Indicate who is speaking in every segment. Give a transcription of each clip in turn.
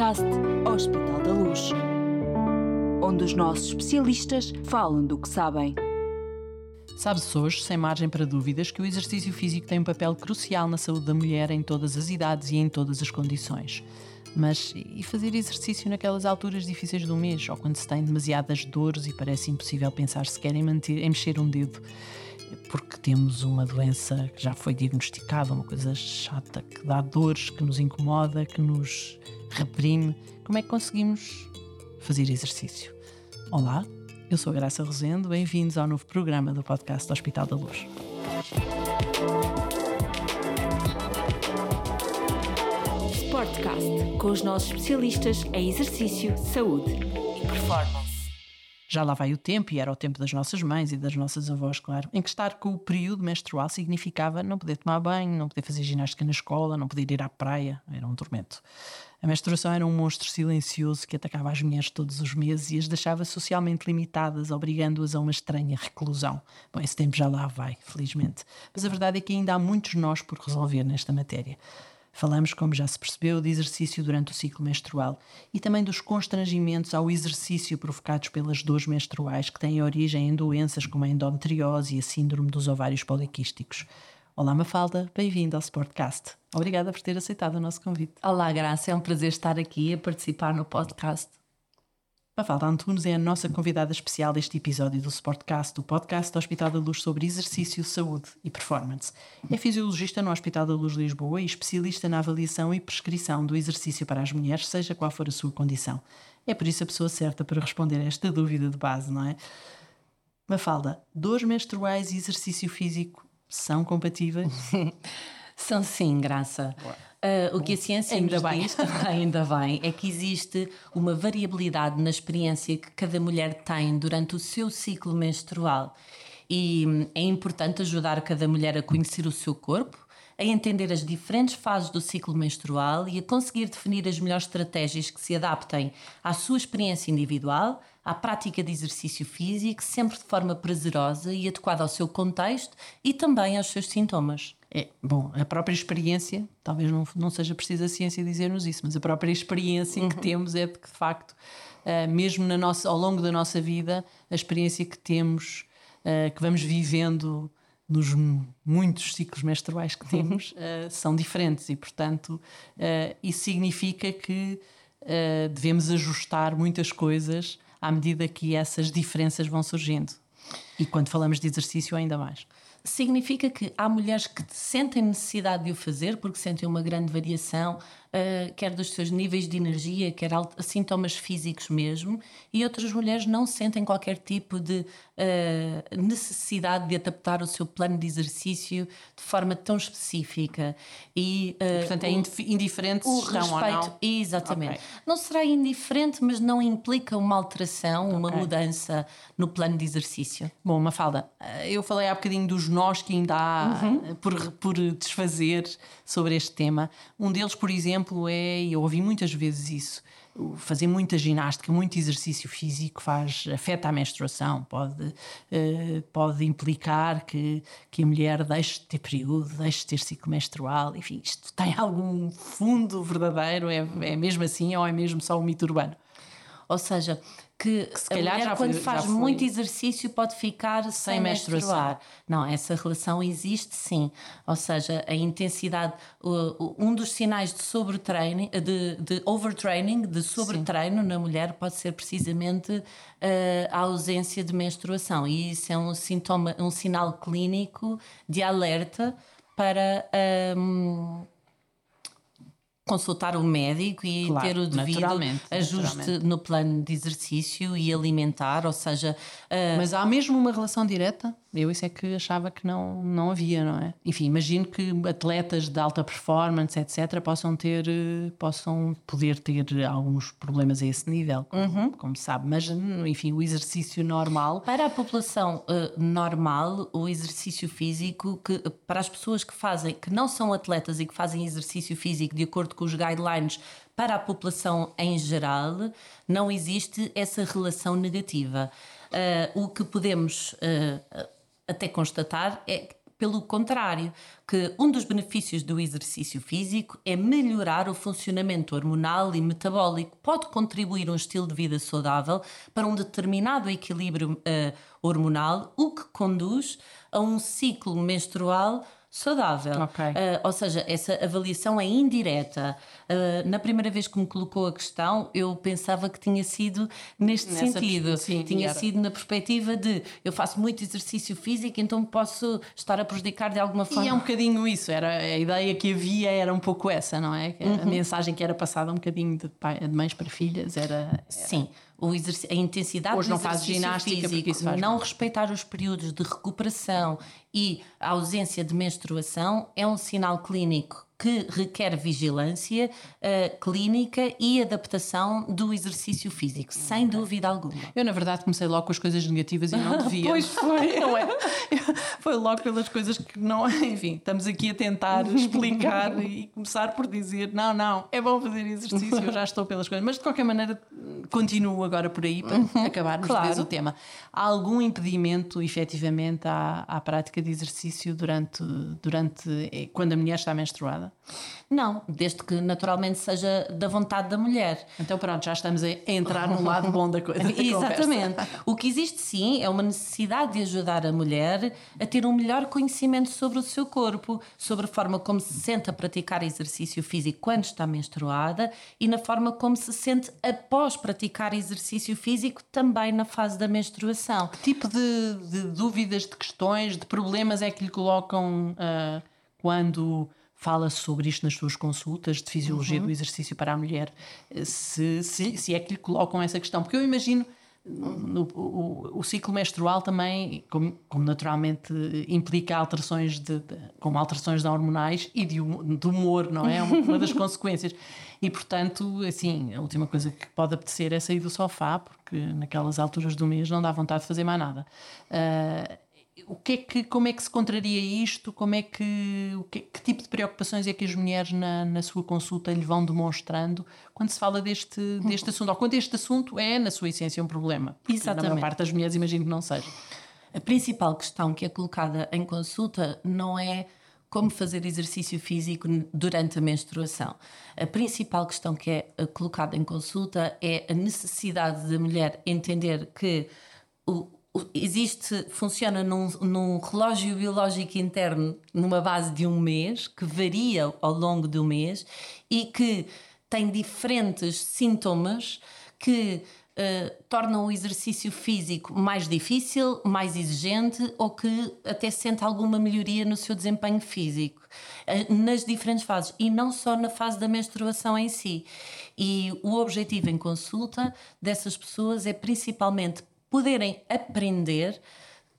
Speaker 1: podcast Hospital da Luz, onde os nossos especialistas falam do que sabem.
Speaker 2: Sabe-se hoje, sem margem para dúvidas, que o exercício físico tem um papel crucial na saúde da mulher em todas as idades e em todas as condições. Mas e fazer exercício naquelas alturas difíceis do mês, ou quando se tem demasiadas dores e parece impossível pensar sequer em, manter, em mexer um dedo? Porque temos uma doença que já foi diagnosticada, uma coisa chata, que dá dores, que nos incomoda, que nos reprime. Como é que conseguimos fazer exercício? Olá, eu sou a Graça Rosendo, bem-vindos ao novo programa do podcast do Hospital da Luz.
Speaker 1: Sportcast, com os nossos especialistas em exercício, saúde e performance.
Speaker 2: Já lá vai o tempo, e era o tempo das nossas mães e das nossas avós, claro, em que estar com o período menstrual significava não poder tomar banho, não poder fazer ginástica na escola, não poder ir à praia, era um tormento. A menstruação era um monstro silencioso que atacava as mulheres todos os meses e as deixava socialmente limitadas, obrigando-as a uma estranha reclusão. Bom, esse tempo já lá vai, felizmente. Mas a verdade é que ainda há muitos nós por resolver nesta matéria. Falamos, como já se percebeu, de exercício durante o ciclo menstrual e também dos constrangimentos ao exercício provocados pelas dores menstruais que têm origem em doenças como a endometriose e a síndrome dos ovários poliquísticos. Olá, Mafalda, bem-vinda ao Sportcast. Obrigada por ter aceitado o nosso convite.
Speaker 3: Olá, Graça, é um prazer estar aqui a participar no podcast.
Speaker 2: Mafalda Antunes é a nossa convidada especial deste episódio do Sportcast, o podcast do Hospital da Luz sobre exercício, saúde e performance. É fisiologista no Hospital da Luz de Lisboa e especialista na avaliação e prescrição do exercício para as mulheres, seja qual for a sua condição. É por isso a pessoa certa para responder a esta dúvida de base, não é? Mafalda, dores menstruais e exercício físico são compatíveis?
Speaker 3: São sim, Graça. Uh, o que a ciência ainda nos bem. diz, ainda bem, é que existe uma variabilidade na experiência que cada mulher tem durante o seu ciclo menstrual. E hum, é importante ajudar cada mulher a conhecer o seu corpo, a entender as diferentes fases do ciclo menstrual e a conseguir definir as melhores estratégias que se adaptem à sua experiência individual, à prática de exercício físico, sempre de forma prazerosa e adequada ao seu contexto e também aos seus sintomas.
Speaker 2: É, bom, a própria experiência, talvez não, não seja preciso a ciência dizer-nos isso, mas a própria experiência uhum. que temos é de que, de facto, uh, mesmo na nossa, ao longo da nossa vida, a experiência que temos, uh, que vamos vivendo nos muitos ciclos menstruais que temos, uh, são diferentes e, portanto, isso significa que devemos ajustar muitas coisas à medida que essas diferenças vão surgindo. E quando falamos de exercício, ainda mais
Speaker 3: significa que há mulheres que sentem necessidade de o fazer porque sentem uma grande variação, uh, quer dos seus níveis de energia, quer sintomas físicos mesmo, e outras mulheres não sentem qualquer tipo de uh, necessidade de adaptar o seu plano de exercício de forma tão específica.
Speaker 2: E, uh, Portanto, é indiferente
Speaker 3: o se
Speaker 2: estão
Speaker 3: respeito,
Speaker 2: ou não?
Speaker 3: Exatamente. Okay. Não será indiferente, mas não implica uma alteração, okay. uma mudança no plano de exercício.
Speaker 2: Bom, Mafalda, eu falei há bocadinho dos nós que ainda há uhum. por, por desfazer sobre este tema. Um deles, por exemplo, exemplo, é, eu ouvi muitas vezes isso, fazer muita ginástica, muito exercício físico faz, afeta a menstruação, pode, uh, pode implicar que, que a mulher deixe de ter período, deixe de ter ciclo menstrual, enfim, isto tem algum fundo verdadeiro, é, é mesmo assim ou é mesmo só um mito urbano?
Speaker 3: Ou seja, que, se calhar mulher, quando faz já muito exercício pode ficar sem, sem menstruar. Não, essa relação existe sim. Ou seja, a intensidade, um dos sinais de sobretreino, de, de overtraining, de sobretreino sim. na mulher pode ser precisamente eh, a ausência de menstruação. E isso é um sintoma, um sinal clínico de alerta para um, consultar o médico e claro, ter o devido ajuste naturalmente. no plano de exercício e alimentar, ou seja...
Speaker 2: Uh... Mas há mesmo uma relação direta? Eu isso é que achava que não, não havia, não é? Enfim, imagino que atletas de alta performance, etc., possam ter, possam poder ter alguns problemas a esse nível, como, uhum. como sabe, mas enfim, o exercício normal...
Speaker 3: Para a população uh, normal, o exercício físico, que para as pessoas que fazem, que não são atletas e que fazem exercício físico de acordo com os guidelines para a população em geral, não existe essa relação negativa. Uh, o que podemos uh, até constatar é pelo contrário, que um dos benefícios do exercício físico é melhorar o funcionamento hormonal e metabólico. Pode contribuir um estilo de vida saudável para um determinado equilíbrio uh, hormonal, o que conduz a um ciclo menstrual saudável.
Speaker 2: Okay.
Speaker 3: Uh, ou seja, essa avaliação é indireta. Uh, na primeira vez que me colocou a questão, eu pensava que tinha sido neste Nessa sentido. Sim, tinha era. sido na perspectiva de eu faço muito exercício físico, então posso estar a prejudicar de alguma forma.
Speaker 2: E é um bocadinho isso, era a ideia que havia era um pouco essa, não é? Uhum. A mensagem que era passada um bocadinho de, pai, de mães para filhas era... era...
Speaker 3: Sim a intensidade
Speaker 2: Hoje
Speaker 3: do
Speaker 2: não faz ginástica
Speaker 3: físico, não respeitar os períodos de recuperação e a ausência de menstruação é um sinal clínico que requer vigilância uh, clínica e adaptação do exercício físico, sem dúvida alguma.
Speaker 2: Eu, na verdade, comecei logo com as coisas negativas e não devia.
Speaker 3: pois foi.
Speaker 2: Não é? Foi logo pelas coisas que não. Enfim, estamos aqui a tentar explicar e começar por dizer: não, não, é bom fazer exercício, eu já estou pelas coisas. Mas de qualquer maneira, continuo agora por aí para uhum. acabarmos claro. de o tema. Há algum impedimento, efetivamente, à, à prática de exercício durante, durante eh, quando a mulher está menstruada?
Speaker 3: Não, desde que naturalmente seja da vontade da mulher.
Speaker 2: Então pronto, já estamos a entrar no lado bom da coisa. Da
Speaker 3: Exatamente. O que existe sim é uma necessidade de ajudar a mulher a ter um melhor conhecimento sobre o seu corpo, sobre a forma como se sente a praticar exercício físico quando está menstruada e na forma como se sente após praticar exercício físico também na fase da menstruação.
Speaker 2: Que tipo de, de dúvidas, de questões, de problemas é que lhe colocam uh, quando fala sobre isto nas suas consultas de fisiologia uhum. do exercício para a mulher, se, se, se, é que lhe colocam essa questão. Porque eu imagino no, o, o, ciclo menstrual também, como, como, naturalmente implica alterações de, de, como alterações de hormonais e de, de humor, não é? Uma, das consequências. E portanto, assim, a última coisa que pode apetecer é sair do sofá, porque naquelas alturas do mês não dá vontade de fazer mais nada. Uh, o que é que, como é que se contraria isto? Como é que, o que, que tipo de preocupações é que as mulheres na, na sua consulta lhe vão demonstrando quando se fala deste, deste assunto? Ou quando este assunto é, na sua essência, um problema?
Speaker 3: Exatamente.
Speaker 2: Na maior parte das mulheres imagino que não seja.
Speaker 3: A principal questão que é colocada em consulta não é como fazer exercício físico durante a menstruação. A principal questão que é eh, colocada em consulta é a necessidade da mulher entender que o, existe, funciona num, num, relógio biológico interno numa base de um mês, que varia ao longo do mês e que tem diferentes sintomas que uh, tornam o exercício físico mais difícil, mais exigente ou que até sente alguma melhoria no seu desempenho físico uh, nas diferentes fases e não só na fase da menstruação em si. E o objetivo em consulta dessas pessoas é principalmente poderem aprender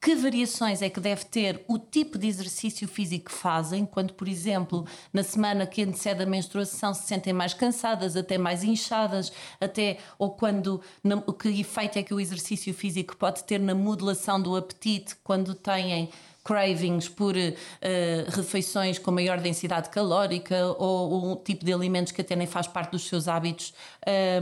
Speaker 3: que variações é que deve ter o tipo de exercício físico que fazem, quando, por exemplo, na semana que antecede a menstruação se sentem mais cansadas, até mais inchadas, até ou quando o que efeito é que o exercício físico pode ter na modulação do apetite quando têm cravings por uh, refeições com maior densidade calórica ou, ou, um tipo de alimentos que até nem faz parte dos seus hábitos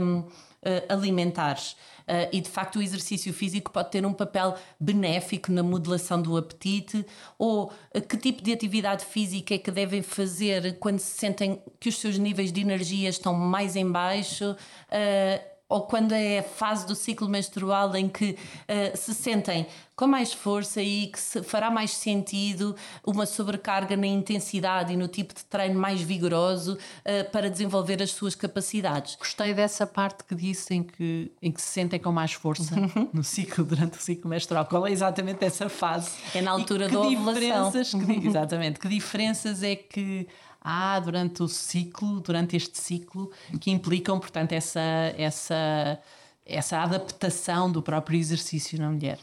Speaker 3: um, uh, eh, alimentares. Uh, e de facto o exercício físico pode ter um papel benéfico na modelação do apetite ou uh, que tipo de atividade física é que devem fazer quando se sentem que os seus níveis de energia estão mais em baixo uh, ou quando é a fase do ciclo menstrual em que uh, se sentem com mais força e que se fará mais sentido uma sobrecarga na intensidade e no tipo de treino mais vigoroso uh, para desenvolver as suas capacidades.
Speaker 2: Gostei dessa parte que disse em que, em que se sentem com mais força uhum. no ciclo, durante o ciclo menstrual. Qual é exatamente essa fase?
Speaker 3: É na altura da ovulação.
Speaker 2: Que, exatamente. Que diferenças é que há durante o ciclo, durante este ciclo, que implicam, portanto, essa, essa, essa adaptação do próprio exercício na mulher.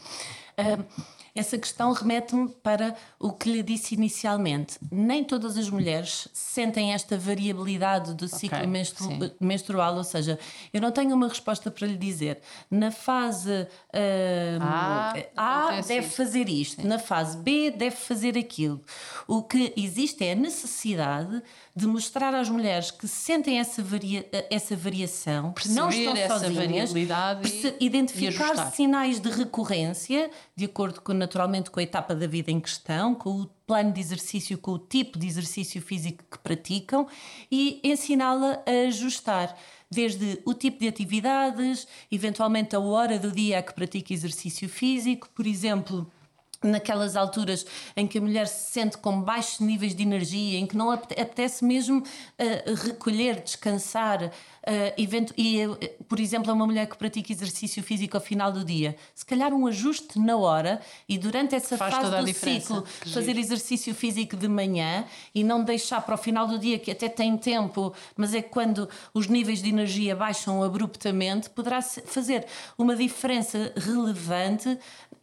Speaker 3: Uh, essa questão remete-me para o que lhe disse inicialmente. Nem todas as mulheres sentem esta variabilidade do ciclo okay, menstru menstrual, ou seja, eu não tenho uma resposta para lhe dizer. Na fase uh, ah, A deve fazer isto, sim. na fase B deve fazer aquilo. O que existe é a necessidade de mostrar às mulheres que sentem essa, varia essa variação,
Speaker 2: que não estão sozinhas,
Speaker 3: identificar sinais de recorrência, de acordo com a naturalmente com a etapa da vida em questão, com o plano de exercício, com o tipo de exercício físico que praticam e ensiná-la a ajustar desde o tipo de atividades, eventualmente a hora do dia a que pratica exercício físico, por exemplo naquelas alturas em que a mulher se sente com baixos níveis de energia, em que não apetece mesmo uh, recolher, descansar, uh, evento, e, uh, por exemplo, uma mulher que pratica exercício físico ao final do dia, se calhar um ajuste na hora e durante essa
Speaker 2: Faz
Speaker 3: fase do
Speaker 2: ciclo
Speaker 3: fazer exercício físico de manhã e não deixar para o final do dia, que até tem tempo, mas é quando os níveis de energia baixam abruptamente, poderá fazer uma diferença relevante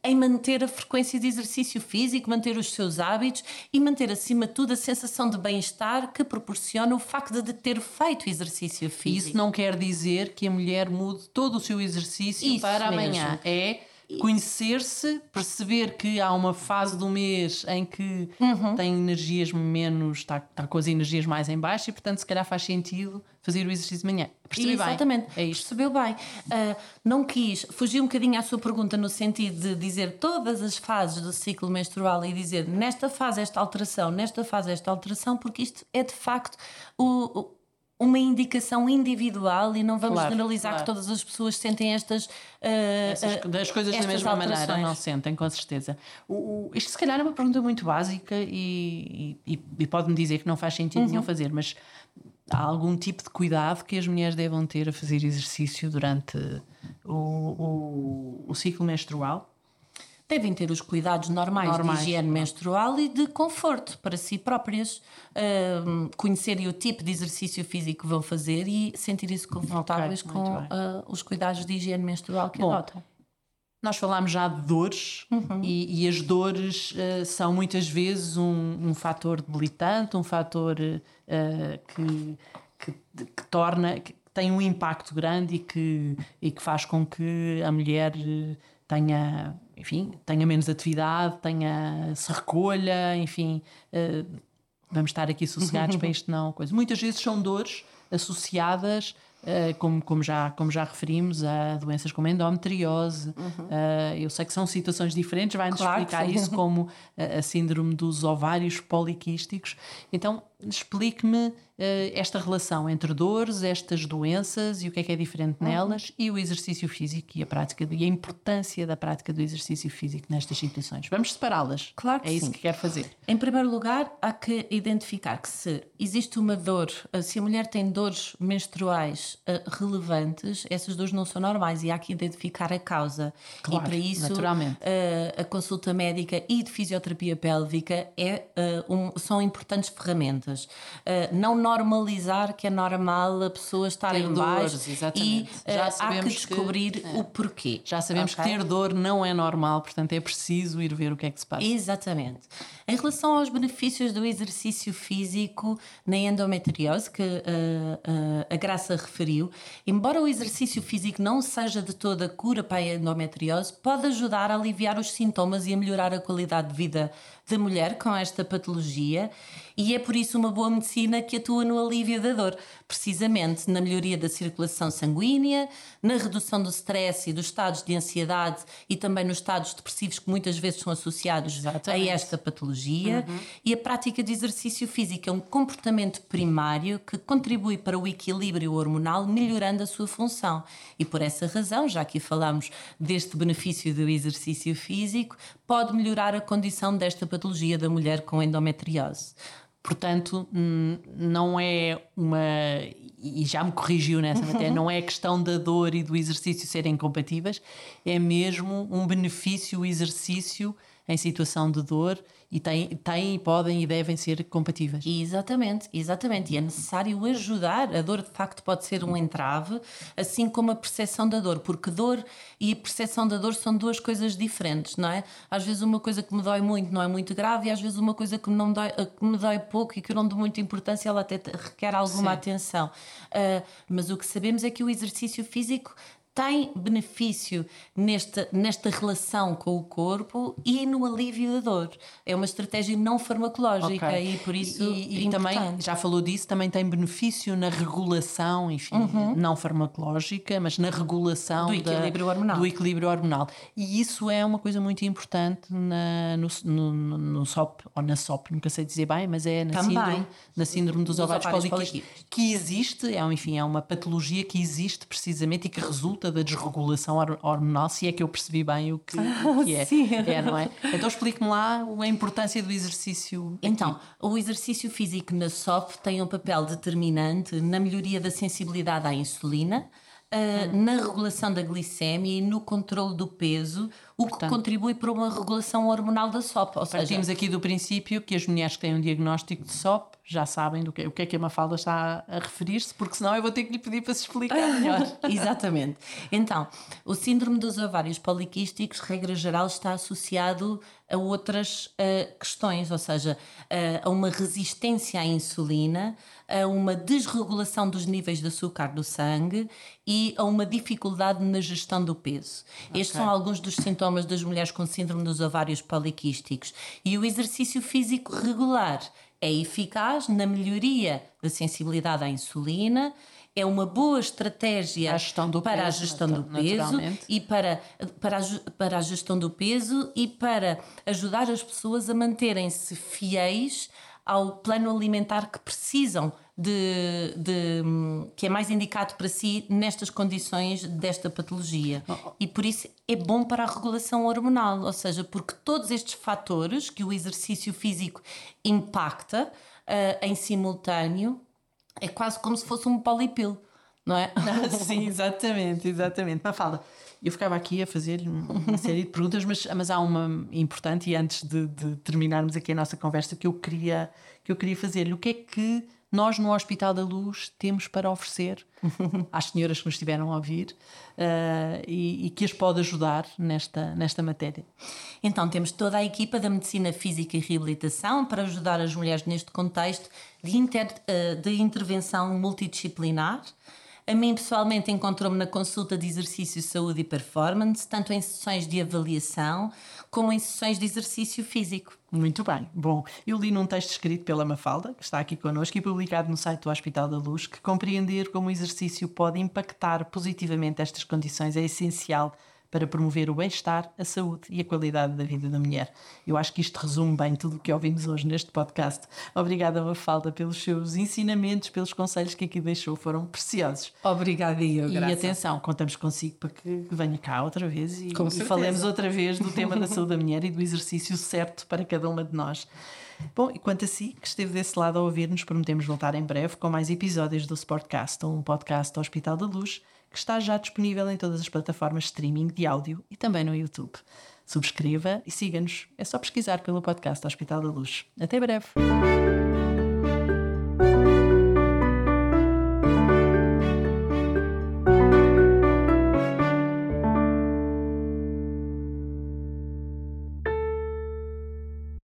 Speaker 3: em manter a frequência de exercício físico, manter os seus hábitos e manter, acima de tudo, a sensação de bem-estar que proporciona o facto de ter feito exercício físico.
Speaker 2: Isso não quer dizer que a mulher mude todo o seu exercício
Speaker 3: Isso
Speaker 2: para
Speaker 3: mesmo.
Speaker 2: amanhã. É conhecer-se, perceber que há uma fase do mês em que uhum. tem energias menos, está, está com as energias mais em baixo e, portanto, se calhar faz sentido fazer o exercício de manhã.
Speaker 3: Percebi Exatamente, bem. É isto. percebeu bem. Uh, não quis, fugi um bocadinho à sua pergunta no sentido de dizer todas as fases do ciclo menstrual e dizer nesta fase esta alteração, nesta fase esta alteração, porque isto é de facto o, o uma indicação individual e não vamos
Speaker 2: claro,
Speaker 3: generalizar
Speaker 2: claro.
Speaker 3: que todas as pessoas sentem estas. Uh,
Speaker 2: Essas, das coisas da mesma alterações. maneira, não sentem, com certeza. O, o, isto, se calhar, é uma pergunta muito básica e, e, e pode-me dizer que não faz sentido uhum. nenhum fazer, mas há algum tipo de cuidado que as mulheres devam ter a fazer exercício durante o, o, o ciclo menstrual?
Speaker 3: Devem ter os cuidados normais, normais, de higiene menstrual e de conforto para si próprias, uh, conhecerem o tipo de exercício físico que vão fazer e sentirem-se confortáveis okay, com uh, os cuidados de higiene menstrual que Bom, adotam.
Speaker 2: Nós falámos já de dores uhum. e, e, as dores uh, são muitas vezes um, um fator debilitante, um fator uh, que, que, que, torna, que tem um impacto grande e que, e que faz com que a mulher tenha enfim, tenha menos atividade, tenha, se recolha, enfim, uh, vamos estar aqui sossegados para isto não. Coisa. Muitas vezes são dores associadas, uh, como, como, já, como já referimos, a doenças como endometriose. Uhum. Uh, eu sei que são situações diferentes, vai-nos claro explicar isso como a, a síndrome dos ovários poliquísticos. Então, explique-me esta relação entre dores, estas doenças e o que é que é diferente uhum. nelas e o exercício físico e a prática e a importância da prática do exercício físico nestas situações. Vamos separá-las.
Speaker 3: Claro que
Speaker 2: É
Speaker 3: sim.
Speaker 2: isso que quer fazer.
Speaker 3: Em primeiro lugar, há que identificar que se existe uma dor, eh, se a mulher tem dores menstruais uh, relevantes, essas dores não são normais e há que identificar a causa.
Speaker 2: Claro,
Speaker 3: e para isso. Uh, a consulta médica e de fisioterapia pélvica é, um, são importantes ferramentas não normalizar que é normal a pessoa estar ter em baixo e uh, há que descobrir que, é. o porquê.
Speaker 2: Já sabemos okay? que ter dor não é normal, portanto é preciso ir ver o que é que se passa.
Speaker 3: Exatamente. Em relação aos benefícios do exercício físico na endometriose, que uh, a Graça referiu, embora o exercício físico não seja de toda cura para a endometriose, pode ajudar a aliviar os sintomas e a melhorar a qualidade de vida da mulher com esta patologia e é por isso uma boa medicina que atua no alívio da dor, precisamente na melhoria da circulação sanguínea, na redução do stress e dos estados de ansiedade e também nos estados depressivos que muitas vezes são associados Exatamente. a esta patologia. Uhum. E a prática de exercício físico é um comportamento primário que contribui para o equilíbrio hormonal, melhorando a sua função. E por essa razão, já que falamos deste benefício do exercício físico, pode melhorar a condição desta patologia da mulher com endometriose.
Speaker 2: Portanto, não é uma. E já me corrigiu nessa matéria, não é questão da dor e do exercício serem compatíveis, é mesmo um benefício o exercício em situação de dor e têm, têm, podem e devem ser compatíveis.
Speaker 3: Exatamente, exatamente. E é necessário ajudar. A dor, de facto, pode ser um entrave, assim como a percepção da dor, porque dor e percepção da dor são duas coisas diferentes, não é? Às vezes, uma coisa que me dói muito não é muito grave, e às vezes, uma coisa que, não dói, que me dói pouco e que eu não dou muita importância, ela até requer alguma Sim. atenção. Uh, mas o que sabemos é que o exercício físico tem benefício nesta, nesta relação com o corpo e no alívio da dor. É uma estratégia não farmacológica okay. e por isso.
Speaker 2: E, e também, já falou disso, também tem benefício na regulação, enfim, uhum. não farmacológica, mas na regulação
Speaker 3: do equilíbrio, da, hormonal.
Speaker 2: do equilíbrio hormonal. E isso é uma coisa muito importante na, no, no, no SOP, ou na SOP, nunca sei dizer bem, mas é na, síndrome, na síndrome dos, dos ovários, ovários poliquísticos, que existe, é, enfim, é uma patologia que existe precisamente e que resulta da desregulação hormonal, se é que eu percebi bem o que, o que é.
Speaker 3: Sim.
Speaker 2: é não é? Então explique-me lá a importância do exercício.
Speaker 3: Então, o exercício físico na SOP tem um papel determinante na melhoria da sensibilidade à insulina. Uh, na regulação da glicemia e no controle do peso, o Portanto, que contribui para uma regulação hormonal da SOP.
Speaker 2: Ou partimos seja, aqui do princípio que as mulheres que têm um diagnóstico de SOP já sabem do que, o que é que a Mafalda está a referir-se, porque senão eu vou ter que lhe pedir para se explicar melhor.
Speaker 3: Exatamente. Então, o síndrome dos ovários poliquísticos, regra geral, está associado a outras uh, questões, ou seja, uh, a uma resistência à insulina, a uma desregulação dos níveis de açúcar do sangue e a uma dificuldade na gestão do peso. Okay. Estes são alguns dos sintomas das mulheres com síndrome dos ovários poliquísticos. E o exercício físico regular é eficaz na melhoria da sensibilidade à insulina, é uma boa estratégia
Speaker 2: a para
Speaker 3: peso, a gestão do peso e para, para, a, para a gestão do peso e para ajudar as pessoas a manterem-se fiéis ao plano alimentar que precisam de, de, que é mais indicado para si nestas condições desta patologia. Oh, oh. E por isso é bom para a regulação hormonal, ou seja, porque todos estes fatores que o exercício físico impacta uh, em simultâneo é quase como se fosse um polipil, não é?
Speaker 2: Sim, exatamente, exatamente. Mas fala. Eu ficava aqui a fazer uma série de perguntas, mas, mas há uma importante, e antes de, de terminarmos aqui a nossa conversa, que eu queria, que eu queria fazer-lhe. O que é que nós no Hospital da Luz temos para oferecer às senhoras que nos estiveram a ouvir uh, e, e, que as pode ajudar nesta, nesta matéria?
Speaker 3: Então, temos toda a equipa da Medicina Física e Reabilitação para ajudar as mulheres neste contexto de, inter, uh, de intervenção multidisciplinar. A mim, pessoalmente, encontrou-me na consulta de exercício, saúde e performance, tanto em sessões de avaliação como em sessões de exercício físico.
Speaker 2: Muito bem. Bom, eu li num texto escrito pela Mafalda, que está aqui connosco e publicado no site do Hospital da Luz, que compreender como o exercício pode impactar positivamente estas condições é essencial para promover o bem-estar, a saúde e a qualidade da vida da mulher. Eu acho que isto resume bem tudo o que ouvimos hoje neste podcast. Obrigada, Mafalda, pelos seus ensinamentos, pelos conselhos que aqui deixou, foram preciosos.
Speaker 3: Obrigada, eu,
Speaker 2: E atenção, contamos consigo para que venha cá outra vez e, e falemos outra vez do tema da saúde da mulher e do exercício certo para cada uma de nós. Bom, e quanto a si, que esteve desse lado a ouvir-nos, prometemos voltar em breve com mais episódios do Sportcast, um podcast do Hospital da Luz que está já disponível em todas as plataformas de streaming de áudio e também no YouTube. Subscreva e siga-nos. É só pesquisar pelo podcast Hospital da Luz. Até breve!